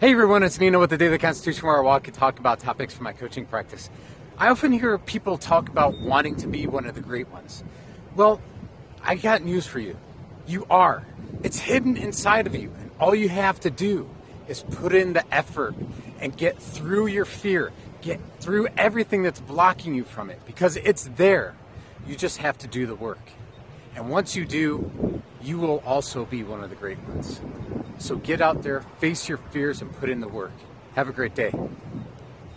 Hey everyone, it's Nino with the Daily Constitution where I walk and talk about topics from my coaching practice. I often hear people talk about wanting to be one of the great ones. Well, I got news for you. You are. It's hidden inside of you, and all you have to do is put in the effort and get through your fear, get through everything that's blocking you from it because it's there. You just have to do the work. And once you do, you will also be one of the great ones. So get out there, face your fears, and put in the work. Have a great day.